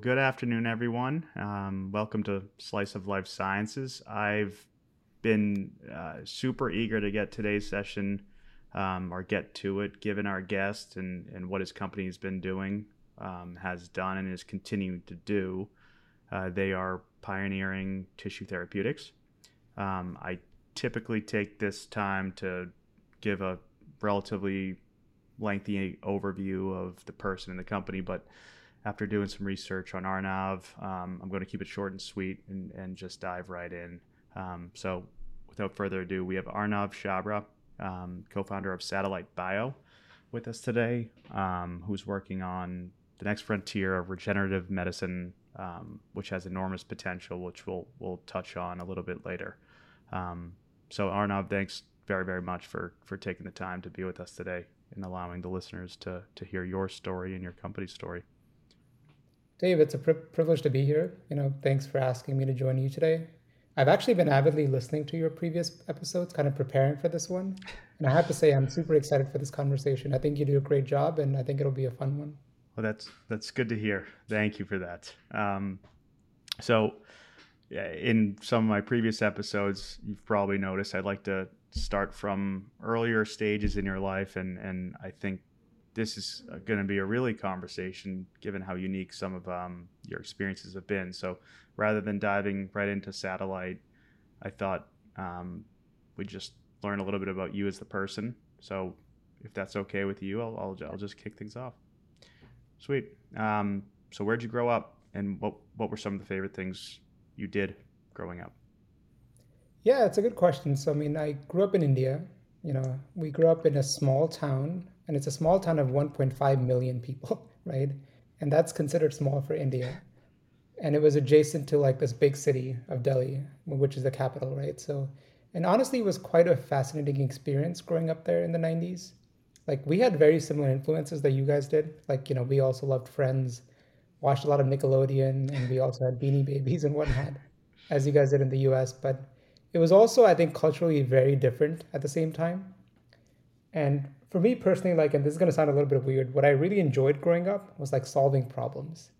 good afternoon, everyone. Um, welcome to Slice of Life Sciences. I've been uh, super eager to get today's session um, or get to it, given our guest and, and what his company has been doing, um, has done, and is continuing to do. Uh, they are pioneering tissue therapeutics. Um, I typically take this time to give a relatively lengthy overview of the person and the company, but after doing some research on Arnav, um, I'm going to keep it short and sweet and, and just dive right in. Um, so, without further ado, we have Arnav Chhabra, um, co founder of Satellite Bio, with us today, um, who's working on the next frontier of regenerative medicine, um, which has enormous potential, which we'll, we'll touch on a little bit later. Um, so, Arnav, thanks very, very much for, for taking the time to be with us today and allowing the listeners to, to hear your story and your company's story. Dave, it's a pri- privilege to be here. You know, thanks for asking me to join you today. I've actually been avidly listening to your previous episodes, kind of preparing for this one. And I have to say, I'm super excited for this conversation. I think you do a great job, and I think it'll be a fun one. Well, that's that's good to hear. Thank you for that. Um, so, in some of my previous episodes, you've probably noticed I'd like to start from earlier stages in your life, and and I think this is going to be a really conversation given how unique some of um, your experiences have been. So rather than diving right into satellite, I thought um, we'd just learn a little bit about you as the person. So if that's okay with you, I'll, I'll, I'll just kick things off. Sweet. Um, so where'd you grow up and what, what were some of the favorite things you did growing up? Yeah, it's a good question. So, I mean, I grew up in India. You know, we grew up in a small town and it's a small town of 1.5 million people, right? And that's considered small for India. And it was adjacent to like this big city of Delhi, which is the capital, right? So, and honestly, it was quite a fascinating experience growing up there in the 90s. Like, we had very similar influences that you guys did. Like, you know, we also loved Friends, watched a lot of Nickelodeon, and we also had Beanie Babies and whatnot, as you guys did in the US. But it was also, I think, culturally very different at the same time. And for me personally, like, and this is gonna sound a little bit weird, what I really enjoyed growing up was like solving problems.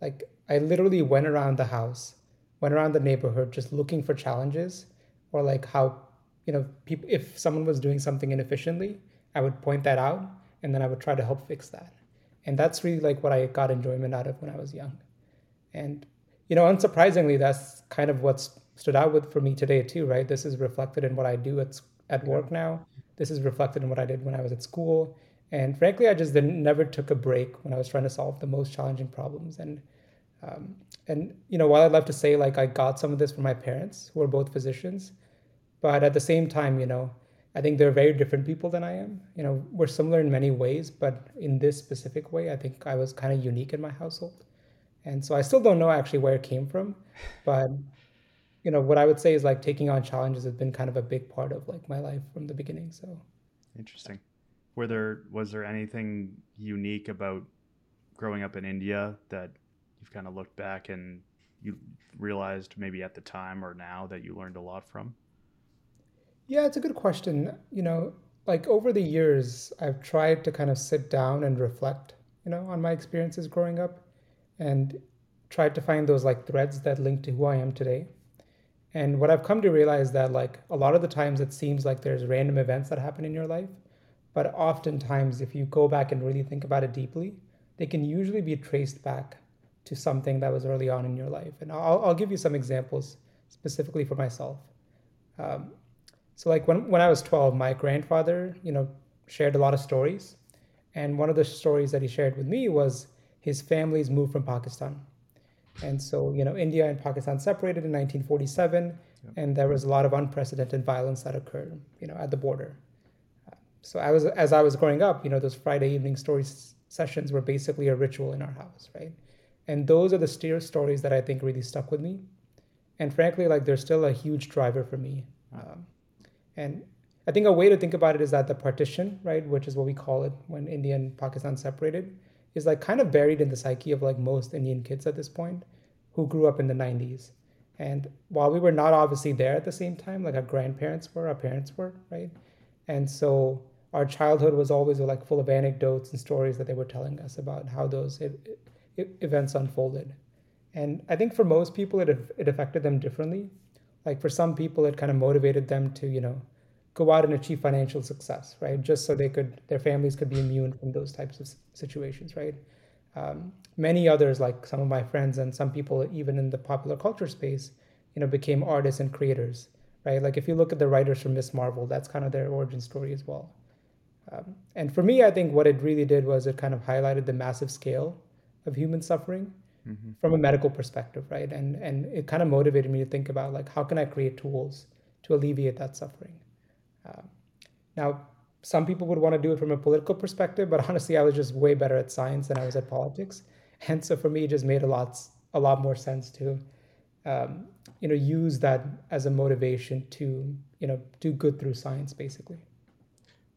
Like, I literally went around the house, went around the neighborhood, just looking for challenges, or like how, you know, people if someone was doing something inefficiently, I would point that out, and then I would try to help fix that. And that's really like what I got enjoyment out of when I was young. And you know, unsurprisingly, that's kind of what's stood out with for me today too, right? This is reflected in what I do at at work now this is reflected in what I did when I was at school. And frankly, I just didn't, never took a break when I was trying to solve the most challenging problems. And um, and you know, while I'd love to say like I got some of this from my parents, who are both physicians, but at the same time, you know, I think they're very different people than I am. You know, we're similar in many ways, but in this specific way, I think I was kind of unique in my household. And so I still don't know actually where it came from, but you know what i would say is like taking on challenges has been kind of a big part of like my life from the beginning so. Interesting. Were there was there anything unique about growing up in india that you've kind of looked back and you realized maybe at the time or now that you learned a lot from? Yeah it's a good question. You know like over the years i've tried to kind of sit down and reflect you know on my experiences growing up and tried to find those like threads that link to who i am today and what I've come to realize that like a lot of the times it seems like there's random events that happen in your life, but oftentimes if you go back and really think about it deeply, they can usually be traced back to something that was early on in your life. And I'll, I'll give you some examples specifically for myself. Um, so like when, when I was 12, my grandfather, you know, shared a lot of stories. And one of the stories that he shared with me was his family's move from Pakistan. And so, you know, India and Pakistan separated in 1947, yep. and there was a lot of unprecedented violence that occurred, you know, at the border. So I was, as I was growing up, you know, those Friday evening stories sessions were basically a ritual in our house, right? And those are the steer stories that I think really stuck with me. And frankly, like they're still a huge driver for me. Um, and I think a way to think about it is that the partition, right, which is what we call it when India and Pakistan separated, is like kind of buried in the psyche of like most Indian kids at this point who grew up in the 90s. And while we were not obviously there at the same time, like our grandparents were, our parents were, right? And so our childhood was always like full of anecdotes and stories that they were telling us about how those events unfolded. And I think for most people, it it affected them differently. Like for some people, it kind of motivated them to you know go out and achieve financial success, right? Just so they could their families could be immune from those types of situations, right? Um, many others, like some of my friends and some people even in the popular culture space, you know, became artists and creators, right? Like if you look at the writers from Ms. Marvel, that's kind of their origin story as well. Um, and for me, I think what it really did was it kind of highlighted the massive scale of human suffering mm-hmm. from a medical perspective, right? And and it kind of motivated me to think about like how can I create tools to alleviate that suffering. Uh, now, some people would want to do it from a political perspective, but honestly, I was just way better at science than I was at politics, and so for me, it just made a lot a lot more sense to um, you know use that as a motivation to you know do good through science, basically.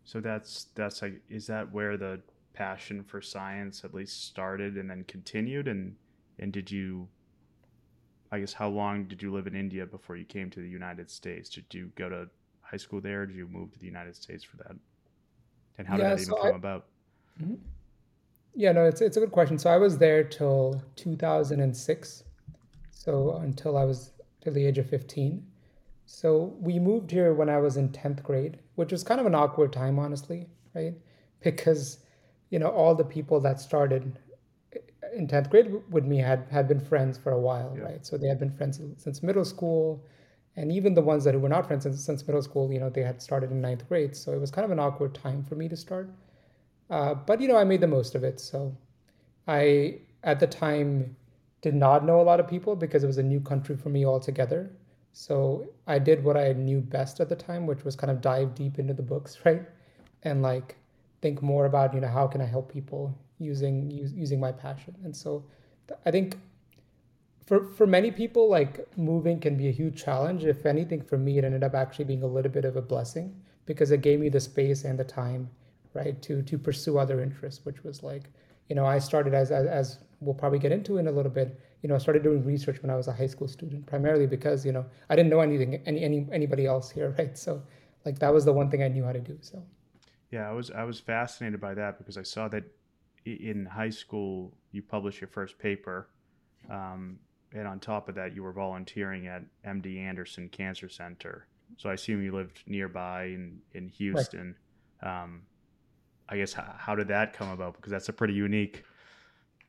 So that's that's like is that where the passion for science at least started and then continued and and did you I guess how long did you live in India before you came to the United States? Did you go to high school there? Did you move to the United States for that? And how yeah, did that so even come I, about? Mm-hmm. Yeah, no, it's it's a good question. So I was there till 2006. So until I was till the age of 15. So we moved here when I was in 10th grade, which was kind of an awkward time, honestly, right? Because, you know, all the people that started in 10th grade with me had, had been friends for a while, yeah. right? So they had been friends since middle school. And even the ones that were not friends since, since middle school, you know, they had started in ninth grade. So it was kind of an awkward time for me to start. Uh, but, you know, I made the most of it. So I, at the time, did not know a lot of people because it was a new country for me altogether. So I did what I knew best at the time, which was kind of dive deep into the books, right? And like think more about, you know, how can I help people using using my passion. And so I think for for many people like moving can be a huge challenge. If anything for me it ended up actually being a little bit of a blessing because it gave me the space and the time, right, to to pursue other interests, which was like, you know, I started as as, as we'll probably get into in a little bit you know, I started doing research when I was a high school student, primarily because, you know, I didn't know anything, any, any, anybody else here. Right. So like, that was the one thing I knew how to do. So. Yeah, I was, I was fascinated by that because I saw that in high school, you published your first paper. Um, and on top of that, you were volunteering at MD Anderson Cancer Center. So I assume you lived nearby in, in Houston. Right. Um, I guess how, how did that come about? Because that's a pretty unique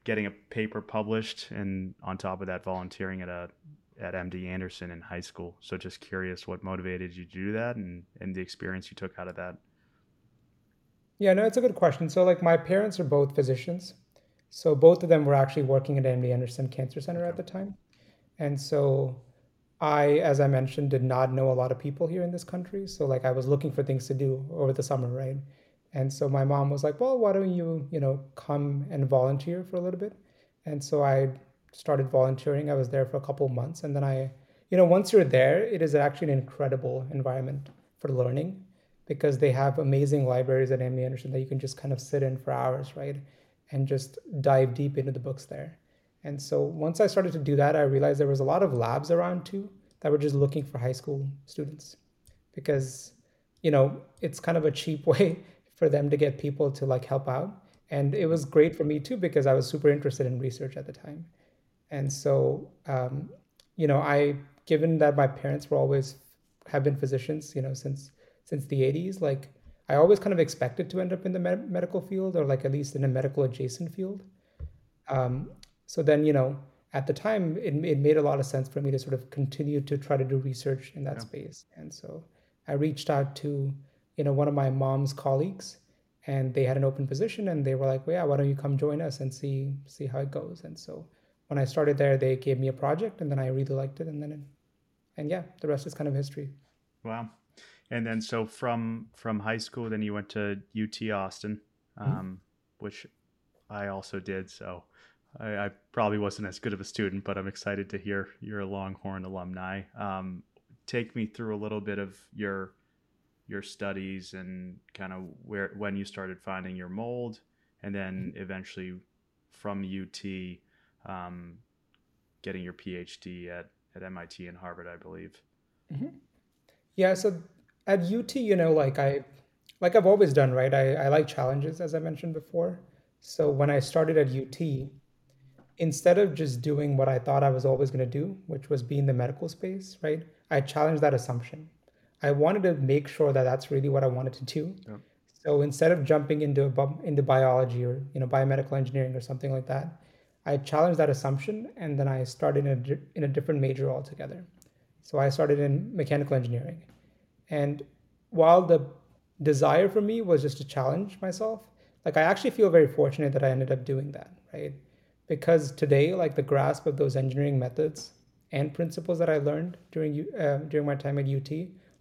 getting a paper published and on top of that volunteering at a at MD Anderson in high school. So just curious what motivated you to do that and, and the experience you took out of that. Yeah, no, it's a good question. So like my parents are both physicians. So both of them were actually working at MD Anderson Cancer Center at the time. And so I, as I mentioned, did not know a lot of people here in this country. So like I was looking for things to do over the summer, right? And so my mom was like, well, why don't you, you know, come and volunteer for a little bit? And so I started volunteering. I was there for a couple of months. And then I, you know, once you're there, it is actually an incredible environment for learning because they have amazing libraries at MD Anderson that you can just kind of sit in for hours, right? And just dive deep into the books there. And so once I started to do that, I realized there was a lot of labs around too that were just looking for high school students because, you know, it's kind of a cheap way for them to get people to like help out. And it was great for me too because I was super interested in research at the time. And so, um, you know, I given that my parents were always have been physicians, you know, since since the 80s, like I always kind of expected to end up in the med- medical field or like at least in a medical adjacent field. Um, so then, you know, at the time, it, it made a lot of sense for me to sort of continue to try to do research in that yeah. space. And so I reached out to you know one of my mom's colleagues and they had an open position and they were like well, yeah why don't you come join us and see see how it goes and so when i started there they gave me a project and then i really liked it and then and yeah the rest is kind of history wow and then so from from high school then you went to ut austin mm-hmm. um, mm-hmm. which i also did so I, I, probably wasn't as good of a student but i'm excited to hear you're a longhorn alumni um, take me through a little bit of your your studies and kind of where when you started finding your mold, and then mm-hmm. eventually from UT um, getting your PhD at at MIT and Harvard, I believe. Mm-hmm. Yeah, so at UT, you know, like I like I've always done, right? I, I like challenges, as I mentioned before. So when I started at UT, instead of just doing what I thought I was always going to do, which was be in the medical space, right? I challenged that assumption. I wanted to make sure that that's really what I wanted to do. Yeah. So instead of jumping into into biology or you know biomedical engineering or something like that, I challenged that assumption and then I started in a, in a different major altogether. So I started in mechanical engineering. And while the desire for me was just to challenge myself, like I actually feel very fortunate that I ended up doing that, right? Because today, like the grasp of those engineering methods and principles that I learned during uh, during my time at UT,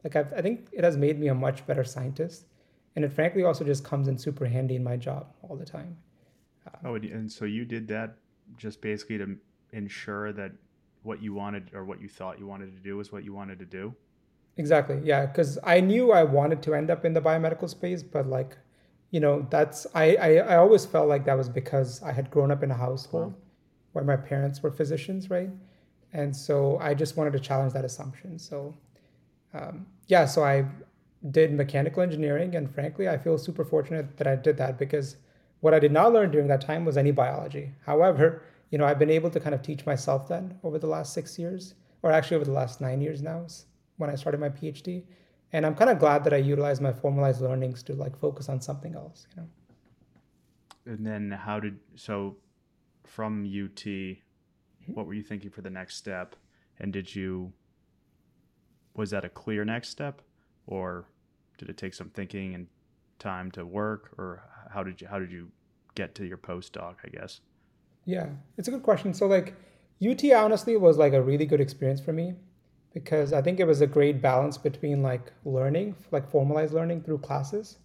like I've, I think it has made me a much better scientist, and it frankly also just comes in super handy in my job all the time. oh, and so you did that just basically to ensure that what you wanted or what you thought you wanted to do was what you wanted to do. Exactly. Yeah, because I knew I wanted to end up in the biomedical space, but like, you know, that's I, I I always felt like that was because I had grown up in a household wow. where my parents were physicians, right? And so I just wanted to challenge that assumption. So, um, yeah, so I did mechanical engineering, and frankly, I feel super fortunate that I did that because what I did not learn during that time was any biology. However, you know, I've been able to kind of teach myself that over the last six years, or actually over the last nine years now, when I started my PhD. And I'm kind of glad that I utilized my formalized learnings to like focus on something else, you know. And then how did so from UT, mm-hmm. what were you thinking for the next step? And did you was that a clear next step or did it take some thinking and time to work or how did you how did you get to your postdoc i guess yeah it's a good question so like ut honestly was like a really good experience for me because i think it was a great balance between like learning like formalized learning through classes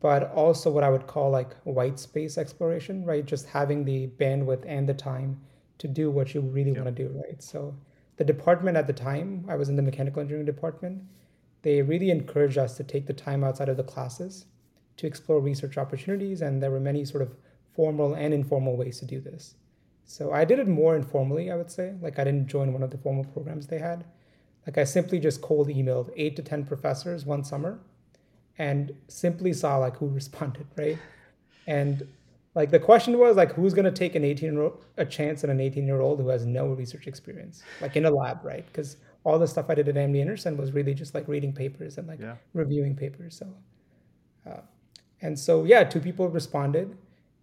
but also what i would call like white space exploration right just having the bandwidth and the time to do what you really yep. want to do right so the department at the time i was in the mechanical engineering department they really encouraged us to take the time outside of the classes to explore research opportunities, and there were many sort of formal and informal ways to do this. So I did it more informally, I would say. Like I didn't join one of the formal programs they had. Like I simply just cold emailed eight to 10 professors one summer and simply saw like who responded, right? And like the question was like who's gonna take an 18 year old a chance on an 18 year old who has no research experience, like in a lab, right? Because all the stuff I did at MD Anderson was really just like reading papers and like yeah. reviewing papers. So uh, and so, yeah, two people responded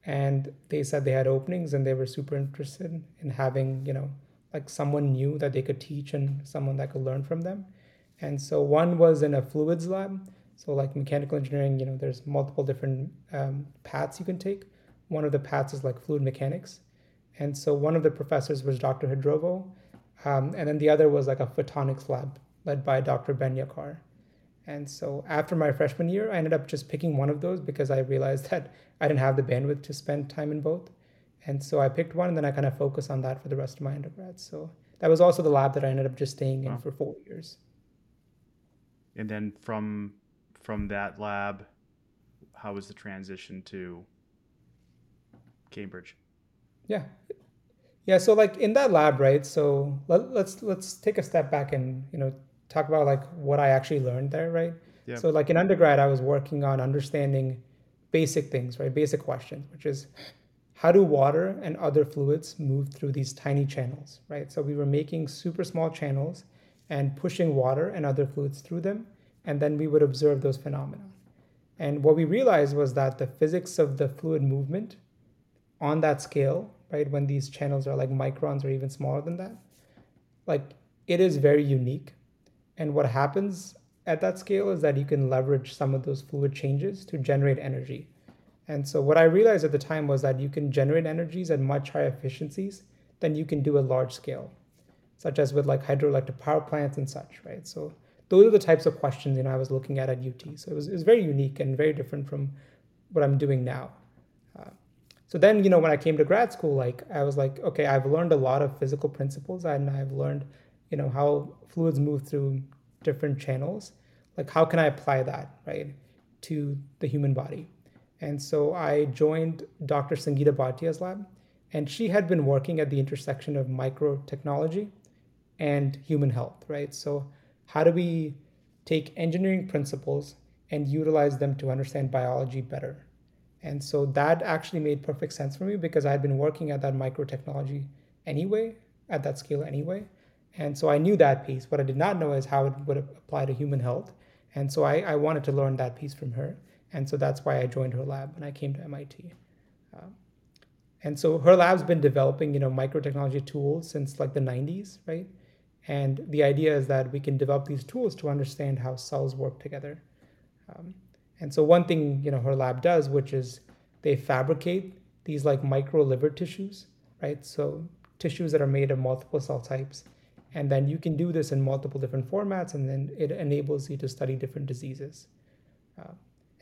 and they said they had openings and they were super interested in having, you know, like someone new that they could teach and someone that could learn from them. And so one was in a fluids lab. So like mechanical engineering, you know, there's multiple different um, paths you can take. One of the paths is like fluid mechanics. And so one of the professors was Dr. Hidrovo. Um, and then the other was like a photonics lab led by Dr. Ben Yakar. And so after my freshman year, I ended up just picking one of those because I realized that I didn't have the bandwidth to spend time in both. And so I picked one and then I kind of focused on that for the rest of my undergrad. So that was also the lab that I ended up just staying in wow. for four years. And then from from that lab, how was the transition to Cambridge? Yeah. Yeah, so like in that lab, right? So let, let's let's take a step back and, you know, talk about like what I actually learned there, right? Yeah. So like in undergrad, I was working on understanding basic things, right? Basic questions, which is how do water and other fluids move through these tiny channels, right? So we were making super small channels and pushing water and other fluids through them, and then we would observe those phenomena. And what we realized was that the physics of the fluid movement on that scale, right, when these channels are like microns or even smaller than that, like it is very unique and what happens at that scale is that you can leverage some of those fluid changes to generate energy. And so what I realized at the time was that you can generate energies at much higher efficiencies than you can do at large scale, such as with like hydroelectric power plants and such, right? So those are the types of questions you know I was looking at at UT. So it was, it was very unique and very different from what I'm doing now. Uh, so then, you know, when I came to grad school, like I was like, okay, I've learned a lot of physical principles and I've learned you know how fluids move through different channels like how can i apply that right to the human body and so i joined dr sangeeta bhatia's lab and she had been working at the intersection of microtechnology and human health right so how do we take engineering principles and utilize them to understand biology better And so that actually made perfect sense for me because I had been working at that micro technology anyway, at that scale anyway. And so I knew that piece. What I did not know is how it would apply to human health. And so I, I wanted to learn that piece from her. And so that's why I joined her lab when I came to MIT. Um, and so her lab's been developing, you know, microtechnology tools since like the 90s, right? And the idea is that we can develop these tools to understand how cells work together. Um, and so one thing, you know, her lab does, which is they fabricate these like micro liver tissues, right? So tissues that are made of multiple cell types. And then you can do this in multiple different formats, and then it enables you to study different diseases. Uh,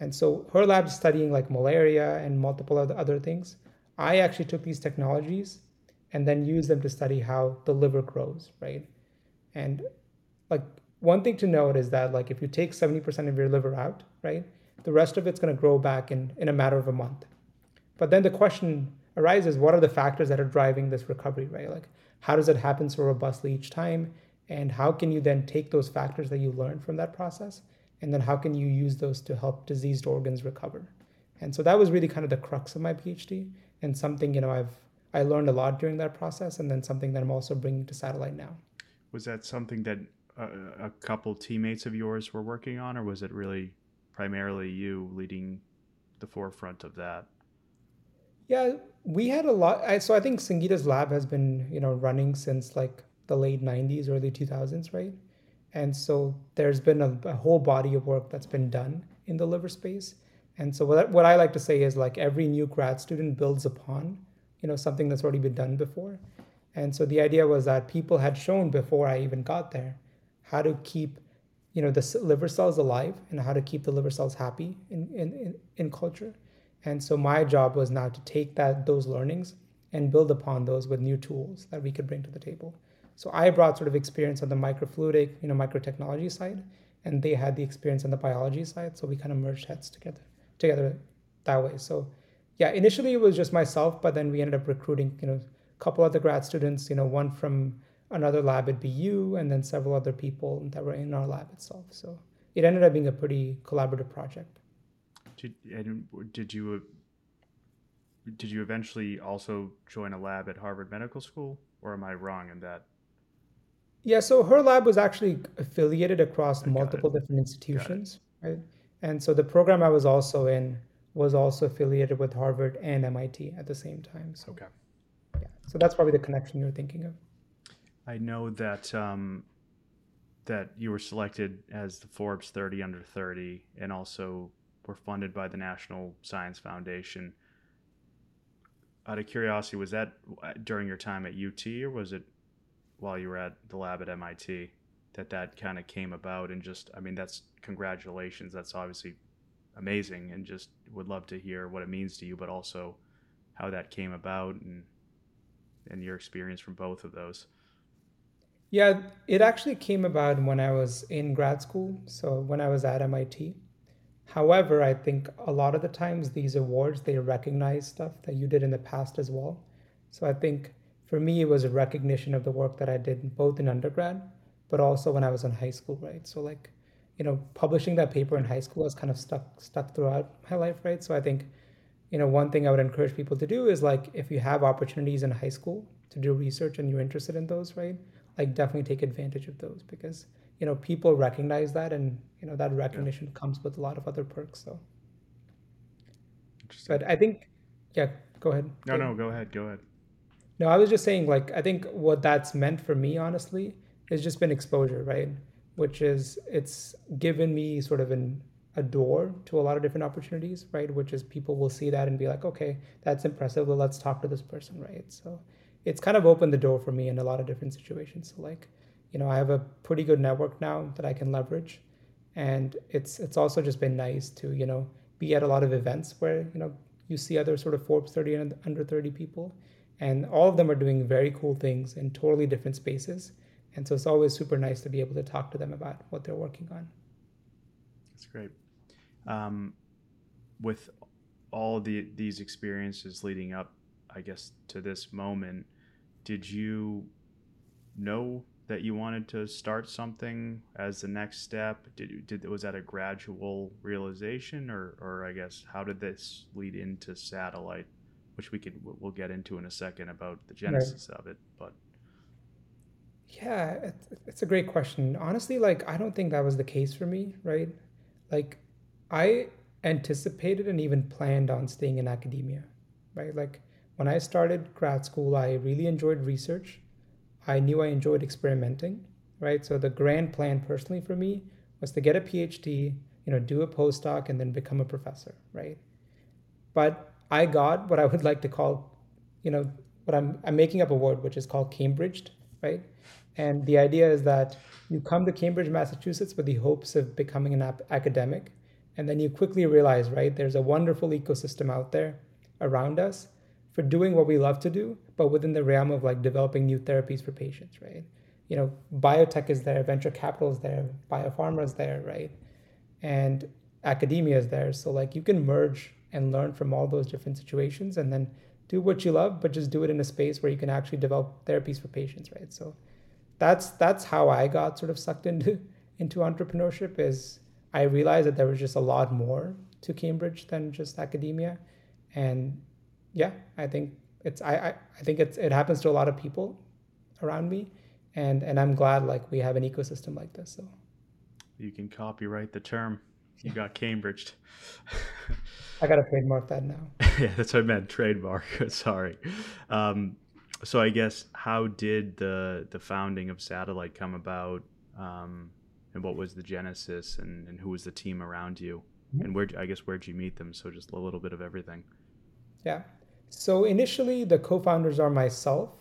and so her lab is studying like malaria and multiple other, things. I actually took these technologies and then used them to study how the liver grows, right? And like one thing to note is that like if you take 70% of your liver out, right, the rest of it's going to grow back in, in a matter of a month. But then the question arises, what are the factors that are driving this recovery, right? Like how does it happen so robustly each time? And how can you then take those factors that you learned from that process? And then how can you use those to help diseased organs recover? And so that was really kind of the crux of my PhD and something, you know, I've I learned a lot during that process and then something that I'm also bringing to satellite now. Was that something that a, a couple teammates of yours were working on or was it really primarily you leading the forefront of that? Yeah, we had a lot. I, so I think Sangeeta's lab has been, you know, running since like the late 90s, early 2000s, right? And so there's been a, a whole body of work that's been done in the liver space. And so what, what I like to say is like every new grad student builds upon, you know, something that's already been done before. And so the idea was that people had shown before I even got there how to keep, you know, the liver cells alive and how to keep the liver cells happy in, in, in, in culture. And so my job was now to take that those learnings and build upon those with new tools that we could bring to the table. So I brought sort of experience on the microfluidic, you know, microtechnology side, and they had the experience on the biology side. So we kind of merged heads together together that way. So yeah, initially it was just myself, but then we ended up recruiting, you know, a couple other grad students, you know, one from another lab at BU and then several other people that were in our lab itself. So it ended up being a pretty collaborative project. Did, and did you did you eventually also join a lab at Harvard Medical School, or am I wrong in that? Yeah, so her lab was actually affiliated across multiple different institutions, right? And so the program I was also in was also affiliated with Harvard and MIT at the same time. So, okay. Yeah. So that's probably the connection you're thinking of. I know that um, that you were selected as the Forbes 30 under 30, and also were funded by the National Science Foundation. Out of curiosity, was that during your time at UT, or was it while you were at the lab at MIT that that kind of came about? And just, I mean, that's congratulations. That's obviously amazing, and just would love to hear what it means to you, but also how that came about and and your experience from both of those. Yeah, it actually came about when I was in grad school. So when I was at MIT. However, I think a lot of the times these awards they recognize stuff that you did in the past as well. So I think for me it was a recognition of the work that I did both in undergrad, but also when I was in high school, right? So like, you know, publishing that paper in high school has kind of stuck stuck throughout my life, right? So I think, you know, one thing I would encourage people to do is like if you have opportunities in high school to do research and you're interested in those, right? Like definitely take advantage of those because you know people recognize that and you know that recognition yeah. comes with a lot of other perks so but i think yeah go ahead no no go ahead go ahead no i was just saying like i think what that's meant for me honestly has just been exposure right? Which is it's given me sort of an a door to a lot of different opportunities right? Which is people will see that and be like okay that's impressive. Well let's talk to this person right? So it's kind of opened the door for me in a lot of different situations. So like you know, I have a pretty good network now that I can leverage. And it's it's also just been nice to, you know, be at a lot of events where, you know, you see other sort of Forbes 30 and under 30 people. And all of them are doing very cool things in totally different spaces. And so it's always super nice to be able to talk to them about what they're working on. That's great. Um, with all the these experiences leading up, I guess, to this moment, did you know that you wanted to start something as the next step? Did, did was that a gradual realization, or, or I guess how did this lead into satellite, which we could we'll get into in a second about the genesis right. of it, but. Yeah, it's, it's a great question. Honestly, like I don't think that was the case for me, right? Like I anticipated and even planned on staying in academia, right? Like when I started grad school, I really enjoyed research. I knew I enjoyed experimenting, right? So the grand plan personally for me was to get a PhD, you know, do a postdoc and then become a professor, right? But I got what I would like to call, you know, what I'm I'm making up a word which is called Cambridged, right? And the idea is that you come to Cambridge, Massachusetts with the hopes of becoming an ap- academic, and then you quickly realize, right, there's a wonderful ecosystem out there around us for doing what we love to do, but within the realm of like developing new therapies for patients, right? You know, biotech is there, venture capital is there, biopharma is there, right? And academia is there. So like you can merge and learn from all those different situations and then do what you love, but just do it in a space where you can actually develop therapies for patients, right? So that's that's how I got sort of sucked into into entrepreneurship is I realized that there was just a lot more to Cambridge than just academia. And yeah, I think it's I, I, I think it's it happens to a lot of people around me. And and I'm glad like we have an ecosystem like this. So you can copyright the term. You got Cambridged. I gotta trademark that now. yeah, that's what I meant. Trademark. Sorry. Um, so I guess how did the the founding of Satellite come about? Um, and what was the genesis and, and who was the team around you mm-hmm. and where i guess where'd you meet them so just a little bit of everything yeah so initially the co-founders are myself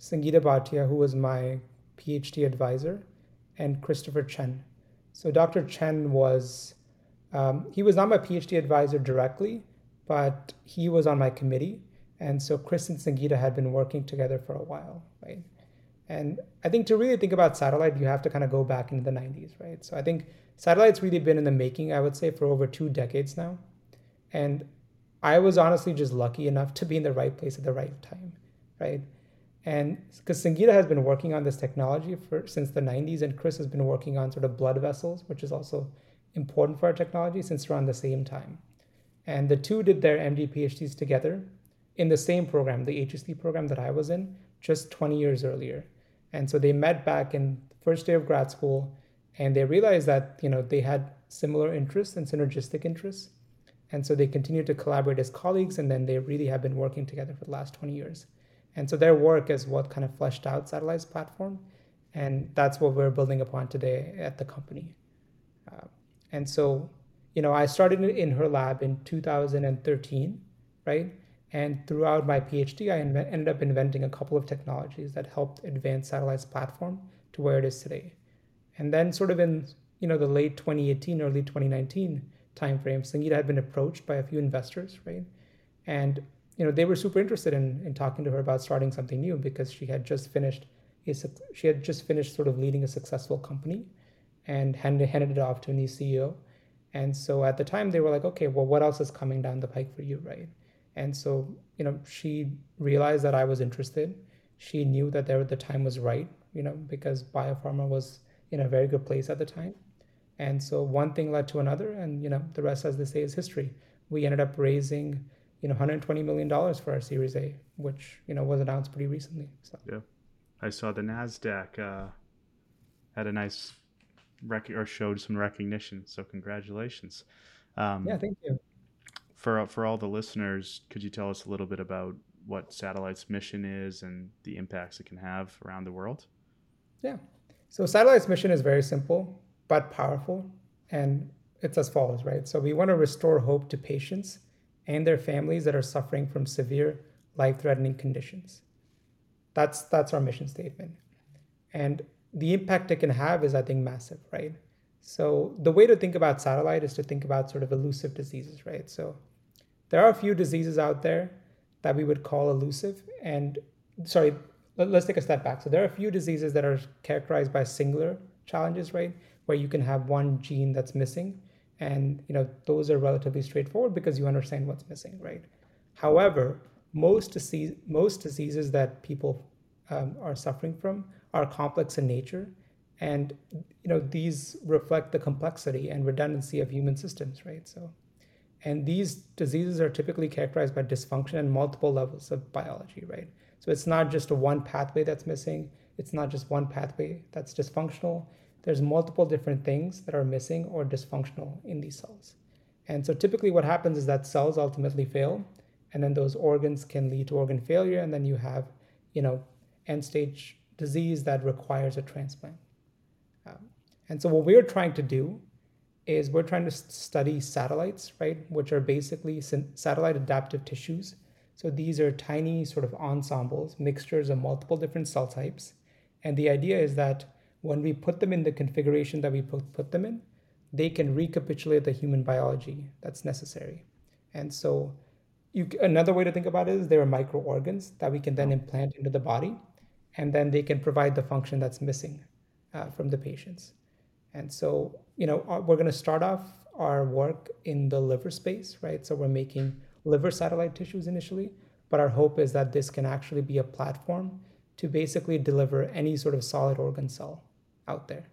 sangeeta bhatia who was my phd advisor and christopher chen so dr chen was um, he was not my phd advisor directly but he was on my committee and so chris and sangeeta had been working together for a while right and I think to really think about satellite, you have to kind of go back into the 90s, right? So I think satellite's really been in the making, I would say, for over two decades now. And I was honestly just lucky enough to be in the right place at the right time, right? And because Sangeeta has been working on this technology for since the 90s, and Chris has been working on sort of blood vessels, which is also important for our technology since around the same time. And the two did their MD PhDs together in the same program, the HST program that I was in, just 20 years earlier. And so they met back in the first day of grad school and they realized that, you know, they had similar interests and synergistic interests. And so they continued to collaborate as colleagues and then they really have been working together for the last 20 years. And so their work is what kind of fleshed out Satellite's platform. And that's what we're building upon today at the company. Uh, and so, you know, I started in her lab in 2013, right? And throughout my PhD, I inv- ended up inventing a couple of technologies that helped advance Satellite's platform to where it is today. And then, sort of in you know the late 2018, early 2019 timeframe, Sangeeta had been approached by a few investors, right? And you know they were super interested in, in talking to her about starting something new because she had just finished a, she had just finished sort of leading a successful company and handed, handed it off to a new CEO. And so at the time they were like, okay, well, what else is coming down the pike for you, right? And so, you know, she realized that I was interested. She knew that there the time was right, you know, because biopharma was in a very good place at the time. And so one thing led to another, and you know, the rest, as they say, is history. We ended up raising, you know, 120 million dollars for our Series A, which you know was announced pretty recently. So. Yeah, I saw the Nasdaq uh, had a nice rec- or showed some recognition. So congratulations. Um, yeah, thank you for for all the listeners, could you tell us a little bit about what Satellite's mission is and the impacts it can have around the world? Yeah. So Satellite's mission is very simple but powerful, and it's as follows, right? So we want to restore hope to patients and their families that are suffering from severe life-threatening conditions. That's that's our mission statement. And the impact it can have is, I think, massive, right? So the way to think about satellite is to think about sort of elusive diseases, right? So there are a few diseases out there that we would call elusive. And sorry, let, us take a step back. So there are a few diseases that are characterized by singular challenges, right? Where you can have one gene that's missing. And you know, those are relatively straightforward because you understand what's missing, right? However, most disease, most diseases that people um, are suffering from are complex in nature. And you know, these reflect the complexity and redundancy of human systems, right? So and these diseases are typically characterized by dysfunction in multiple levels of biology, right? So it's not just a one pathway that's missing, it's not just one pathway that's dysfunctional. There's multiple different things that are missing or dysfunctional in these cells. And so typically what happens is that cells ultimately fail, and then those organs can lead to organ failure, and then you have, you know, end stage disease that requires a transplant. Um, and so what we're trying to do is we're trying to study satellites, right, which are basically satellite adaptive tissues. So these are tiny sort of ensembles, mixtures of multiple different cell types. And the idea is that when we put them in the configuration that we put them in, they can recapitulate the human biology that's necessary. And so you, another way to think about it is there are microorgans that we can then implant into the body, and then they can provide the function that's missing uh, from the patients. And so, you know, uh, we're going to start off our work in the liver space, right? So we're making liver satellite tissues initially, but our hope is that this can actually be a platform to basically deliver any sort of solid organ cell out there.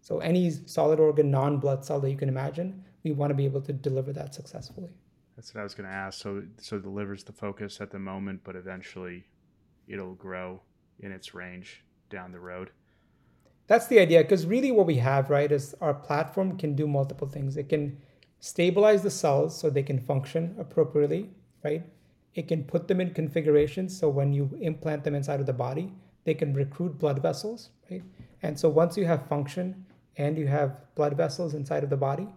So any solid organ non-blood cell that you can imagine, we want to be able to deliver that successfully. That's what I was going to ask. So, so the liver's the focus at the moment, but eventually, it'll grow in its range down the road. That's the idea because really what we have right is our platform can do multiple things. It can stabilize the cells so they can function appropriately right? It can put them in configurations so when you implant them inside of the body they can recruit blood vessels right? And so once you have function and you have blood vessels inside of the body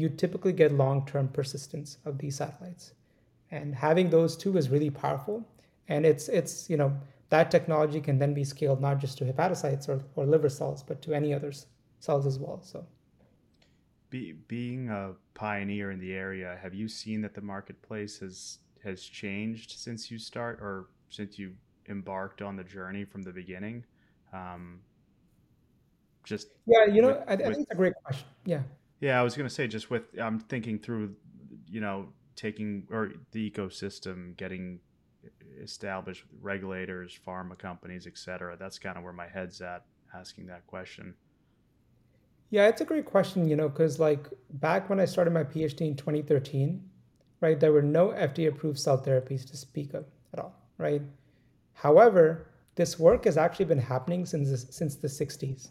you typically get long-term persistence of these satellites. And having those two is really powerful. And it's it's you know that technology can then be scaled not just to hepatocytes or, or liver cells, but to any other cells as well. So, be, being a pioneer in the area, have you seen that the marketplace has has changed since you start or since you embarked on the journey from the beginning? Um, just yeah, you know, with, I, I think it's a great question. Yeah, yeah, I was gonna say just with I'm thinking through, you know, taking or the ecosystem getting established with regulators, pharma companies, et cetera? That's kind of where my head's at asking that question. Yeah, it's a great question, you know, because like back when I started my PhD in 2013, right, there were no FDA approved cell therapies to speak of at all, right? However, this work has actually been happening since the, since the 60s.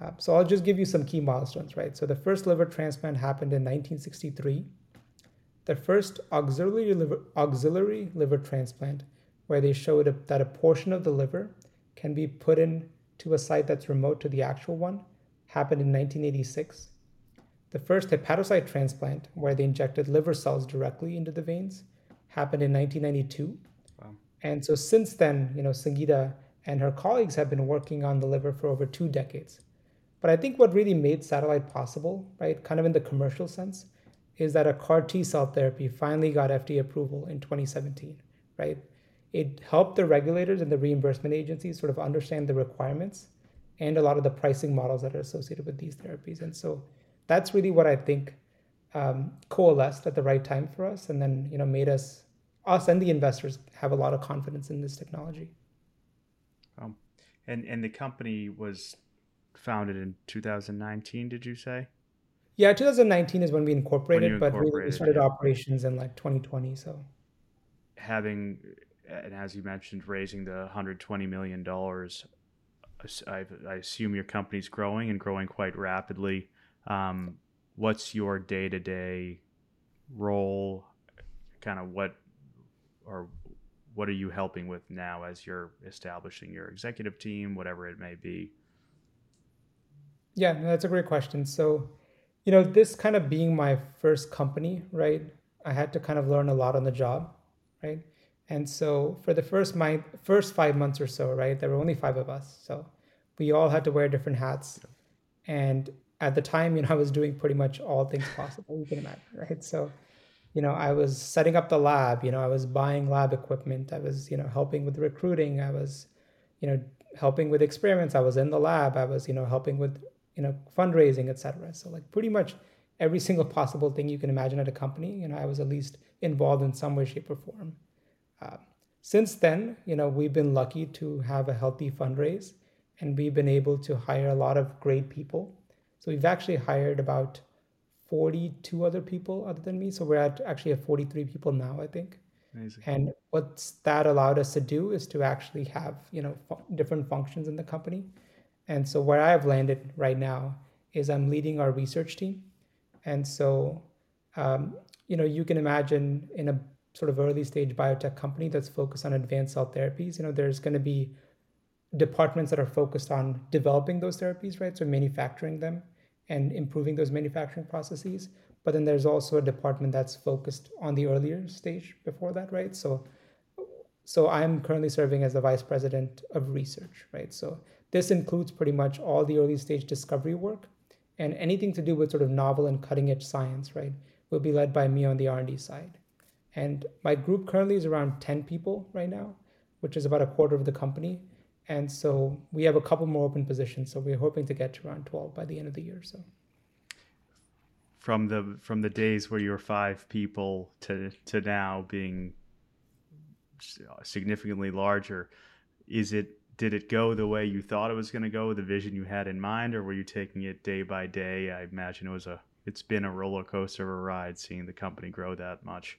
Uh, so I'll just give you some key milestones, right? So the first liver transplant happened in 1963 the first auxiliary liver, auxiliary liver transplant, where they showed a, that a portion of the liver can be put in to a site that's remote to the actual one, happened in 1986. The first hepatocyte transplant, where they injected liver cells directly into the veins, happened in 1992. Wow. And so since then, you know, Sangeeta and her colleagues have been working on the liver for over two decades. But I think what really made satellite possible, right, kind of in the commercial sense, is that a CAR T cell therapy finally got FDA approval in 2017, right? It helped the regulators and the reimbursement agencies sort of understand the requirements and a lot of the pricing models that are associated with these therapies. And so that's really what I think um, coalesced at the right time for us, and then you know made us us and the investors have a lot of confidence in this technology. Um, and and the company was founded in 2019. Did you say? Yeah, 2019 is when we incorporated, when but really we started yeah. operations in like 2020. So having, and as you mentioned, raising the 120 million dollars, I, I assume your company's growing and growing quite rapidly. Um, what's your day to day role? Kind of what, or what are you helping with now as you're establishing your executive team, whatever it may be? Yeah, that's a great question. So you know, this kind of being my first company, right? I had to kind of learn a lot on the job, right? And so for the first my first five months or so, right, there were only five of us, so we all had to wear different hats. And at the time, you know, I was doing pretty much all things possible you can imagine, right? So, you know, I was setting up the lab, you know, I was buying lab equipment, I was, you know, helping with recruiting, I was, you know, helping with experiments, I was in the lab, I was, you know, helping with you know, fundraising, etc. So like pretty much every single possible thing you can imagine at a company, you know, I was at least involved in some way, shape, or form. Uh, since then, you know, we've been lucky to have a healthy fundraise, and we've been able to hire a lot of great people. So we've actually hired about 42 other people other than me. So we're at actually at 43 people now, I think. Amazing. And what that allowed us to do is to actually have, you know, different functions in the company. And so where I've landed right now is I'm leading our research team. And so, um, you know, you can imagine in a sort of early stage biotech company that's focused on advanced cell therapies, you know, there's going to be departments that are focused on developing those therapies, right? So manufacturing them and improving those manufacturing processes. But then there's also a department that's focused on the earlier stage before that, right? So so I'm currently serving as the vice president of research, right? So this includes pretty much all the early stage discovery work and anything to do with sort of novel and cutting edge science, right? Will be led by me on the R&D side. And my group currently is around 10 people right now, which is about a quarter of the company. And so we have a couple more open positions. So we're hoping to get to around 12 by the end of the year. So from the from the days where you were five people to to now being Uh, significantly larger, is it did it go the way you thought it was going to go, the vision you had in mind, or were you taking it day by day? I imagine it was a it's been a roller coaster of a ride seeing the company grow that much.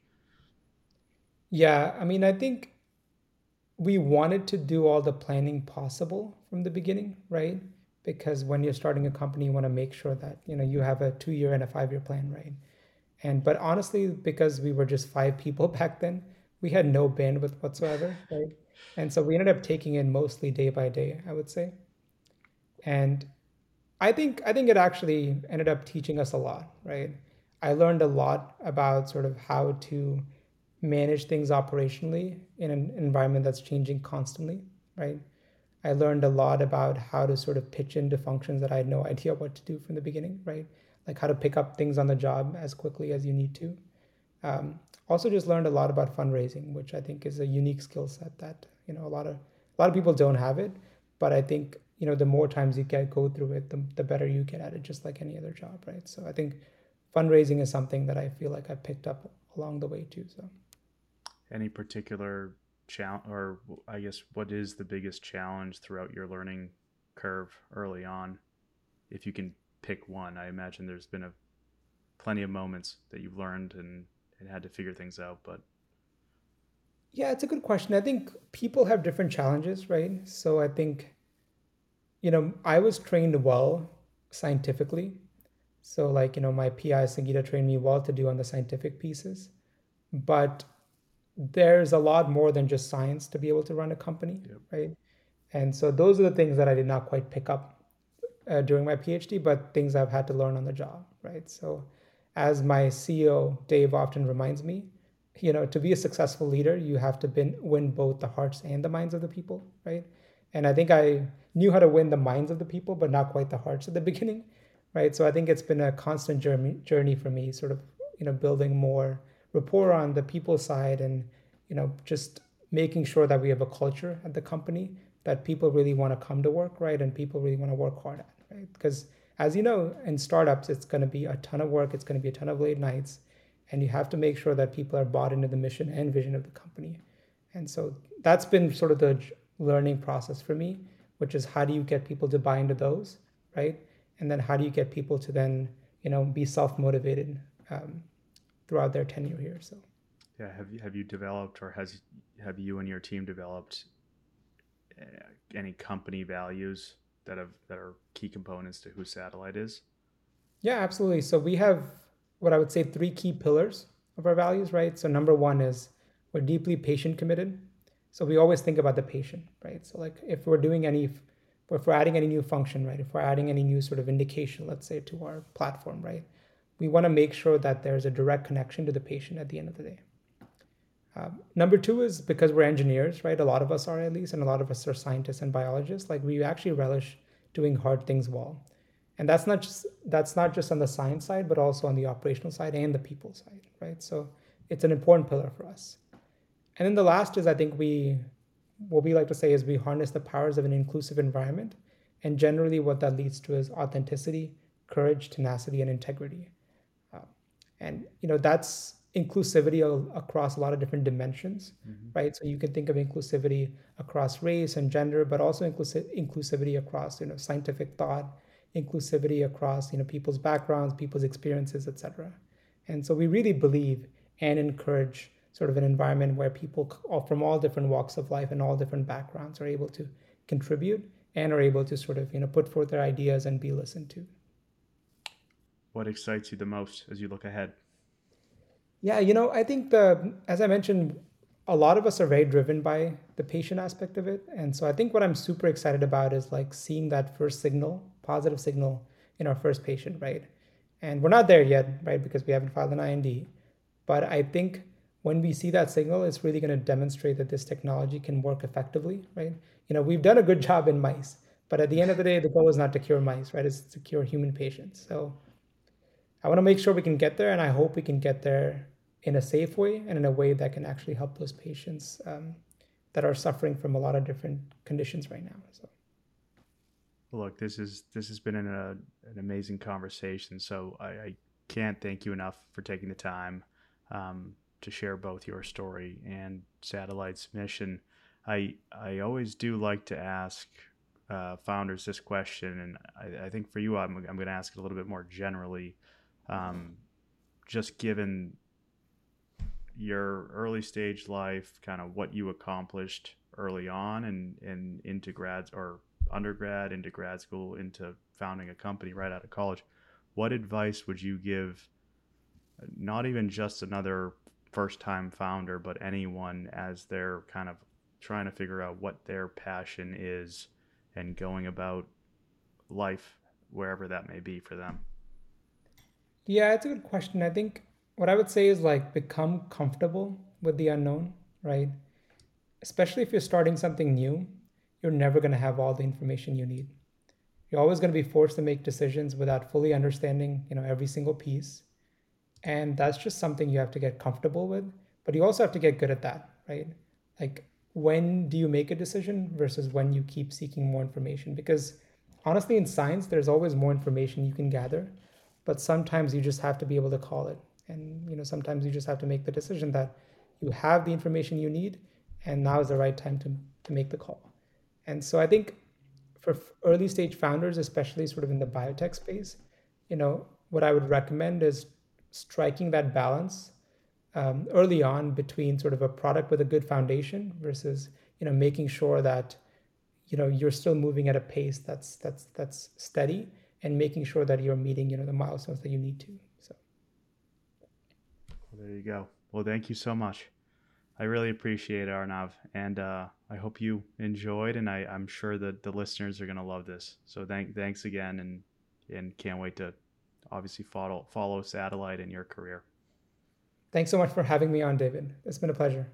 Yeah, I mean, I think we wanted to do all the planning possible from the beginning, right? Because when you're starting a company, you want to make sure that you know you have a two year and a five year plan, right? And but honestly, because we were just five people back then, we had no bandwidth whatsoever, right? And so we ended up taking in mostly day by day, I would say. And I think I think it actually ended up teaching us a lot, right? I learned a lot about sort of how to manage things operationally in an environment that's changing constantly, right? I learned a lot about how to sort of pitch into functions that I had no idea what to do from the beginning, right? Like how to pick up things on the job as quickly as you need to. Um, also, just learned a lot about fundraising, which I think is a unique skill set that you know a lot of a lot of people don't have it. But I think you know the more times you get go through it, the, the better you get at it, just like any other job, right? So I think fundraising is something that I feel like I picked up along the way too. So any particular challenge, or I guess what is the biggest challenge throughout your learning curve early on? If you can pick one, I imagine there's been a plenty of moments that you've learned and, and had to figure things out, but yeah, it's a good question. I think people have different challenges, right? So I think, you know, I was trained well scientifically. So, like, you know, my PI Sangeeta trained me well to do on the scientific pieces. But there's a lot more than just science to be able to run a company, yep. right? And so those are the things that I did not quite pick up uh, during my PhD, but things I've had to learn on the job, right? So, as my CEO Dave often reminds me, you know, to be a successful leader, you have to bin, win both the hearts and the minds of the people, right? And I think I knew how to win the minds of the people, but not quite the hearts at the beginning, right? So I think it's been a constant journey journey for me, sort of, you know, building more rapport on the people side and you know just making sure that we have a culture at the company that people really want to come to work right and people really want to work hard at right because as you know in startups it's going to be a ton of work it's going to be a ton of late nights and you have to make sure that people are bought into the mission and vision of the company. And so that's been sort of the learning process for me which is how do you get people to buy into those right? And then how do you get people to then you know be self-motivated um, throughout their tenure here. So, yeah, have you have you developed or has have you and your team developed uh, any company values that have that are key components to who Satellite is? Yeah, absolutely. So we have what I would say three key pillars of our values, right? So number one is we're deeply patient committed. So we always think about the patient, right? So like if we're doing any if we're adding any new function, right? If we're adding any new sort of indication, let's say, to our platform, right? we want to make sure that there's a direct connection to the patient at the end of the day. Um, number two is because we're engineers, right? A lot of us are at least, and a lot of us are scientists and biologists. Like we actually relish doing hard things well, and that's not just that's not just on the science side, but also on the operational side and the people side, right? So it's an important pillar for us. And then the last is I think we what we like to say is we harness the powers of an inclusive environment, and generally what that leads to is authenticity, courage, tenacity, and integrity uh, and you know that's inclusivity across a lot of different dimensions, mm-hmm. right? So you can think of inclusivity across race and gender, but also inclusi- inclusivity across you know scientific thought, inclusivity across you know people's backgrounds, people's experiences, etc. And so we really believe and encourage sort of an environment where people from all different walks of life and all different backgrounds are able to contribute and are able to sort of you know put forth their ideas and be listened to. What excites you the most as you look ahead? Yeah, you know, I think the as I mentioned, a lot of us are very driven by the patient aspect of it, and so I think what I'm super excited about is like seeing that first signal, positive signal in our first patient, right? And we're not there yet, right? Because we haven't filed an IND, but I think when we see that signal, it's really going to demonstrate that this technology can work effectively, right? You know, we've done a good job in mice, but at the end of the day, the goal is not to cure mice, right? It's to cure human patients. So I want to make sure we can get there, and I hope we can get there in a safe way and in a way that can actually help those patients um, that are suffering from a lot of different conditions right now. So, look, this is this has been an, uh, an amazing conversation. So I, I, can't thank you enough for taking the time um, to share both your story and Satellite's mission. I I always do like to ask uh, founders this question, and I, I, think for you, I'm I'm going to ask it a little bit more generally um, just given your early stage life, kind of what you accomplished early on and, and into grads or undergrad, into grad school, into founding a company right out of college, what advice would you give not even just another first time founder, but anyone as they're kind of trying to figure out what their passion is and going about life wherever that may be for them? Yeah, it's a good question. I think what I would say is like become comfortable with the unknown, right? Especially if you're starting something new, you're never going to have all the information you need. You're always going to be forced to make decisions without fully understanding, you know, every single piece. And that's just something you have to get comfortable with, but you also have to get good at that, right? Like when do you make a decision versus when you keep seeking more information because honestly in science there's always more information you can gather but sometimes you just have to be able to call it. And you know sometimes you just have to make the decision that you have the information you need and now is the right time to, to make the call. And so i think for early stage founders especially sort of in the biotech space you know what i would recommend is striking that balance um, early on between sort of a product with a good foundation versus you know making sure that you know you're still moving at a pace that's that's that's steady and making sure that you're meeting you know the milestones that you need to so. Well, there you go. Well thank you so much. I really appreciate it arnav and uh, i hope you enjoyed and I, i'm sure that the listeners are going to love this. So thank, thanks again and and can't wait to obviously follow follow satellite in your career. Thanks so much for having me on david. It's been a pleasure